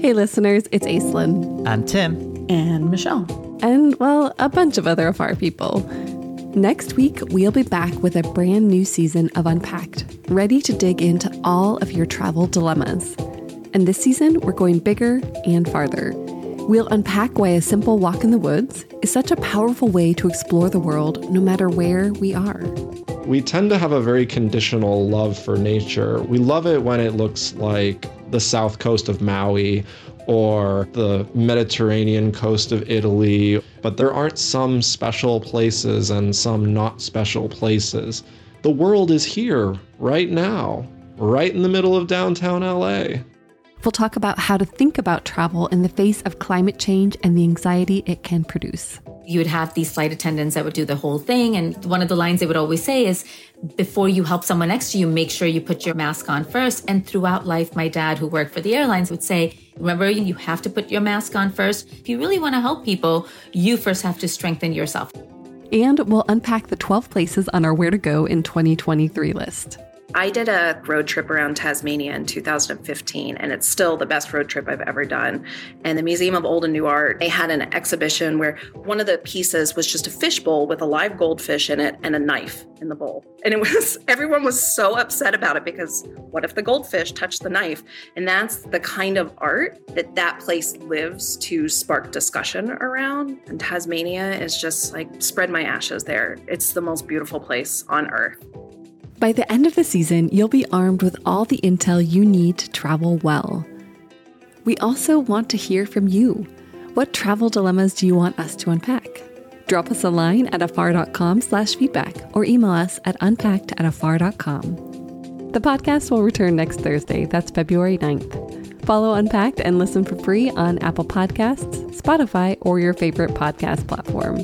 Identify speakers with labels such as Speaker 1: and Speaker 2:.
Speaker 1: Hey, listeners, it's Aislyn.
Speaker 2: I'm Tim.
Speaker 3: And Michelle.
Speaker 1: And, well, a bunch of other Afar people. Next week, we'll be back with a brand new season of Unpacked, ready to dig into all of your travel dilemmas. And this season, we're going bigger and farther. We'll unpack why a simple walk in the woods is such a powerful way to explore the world no matter where we are.
Speaker 4: We tend to have a very conditional love for nature. We love it when it looks like the south coast of Maui or the Mediterranean coast of Italy, but there aren't some special places and some not special places. The world is here right now, right in the middle of downtown LA.
Speaker 1: We'll talk about how to think about travel in the face of climate change and the anxiety it can produce.
Speaker 5: You would have these flight attendants that would do the whole thing. And one of the lines they would always say is, before you help someone next to you, make sure you put your mask on first. And throughout life, my dad, who worked for the airlines, would say, remember, you have to put your mask on first. If you really want to help people, you first have to strengthen yourself.
Speaker 1: And we'll unpack the 12 places on our Where to Go in 2023 list.
Speaker 6: I did a road trip around Tasmania in 2015, and it's still the best road trip I've ever done. And the Museum of Old and New Art, they had an exhibition where one of the pieces was just a fish bowl with a live goldfish in it and a knife in the bowl. And it was, everyone was so upset about it because what if the goldfish touched the knife? And that's the kind of art that that place lives to spark discussion around. And Tasmania is just like spread my ashes there. It's the most beautiful place on earth.
Speaker 1: By the end of the season, you'll be armed with all the intel you need to travel well. We also want to hear from you. What travel dilemmas do you want us to unpack? Drop us a line at afar.com slash feedback or email us at unpacked at afar.com. The podcast will return next Thursday, that's February 9th. Follow Unpacked and listen for free on Apple Podcasts, Spotify, or your favorite podcast platform.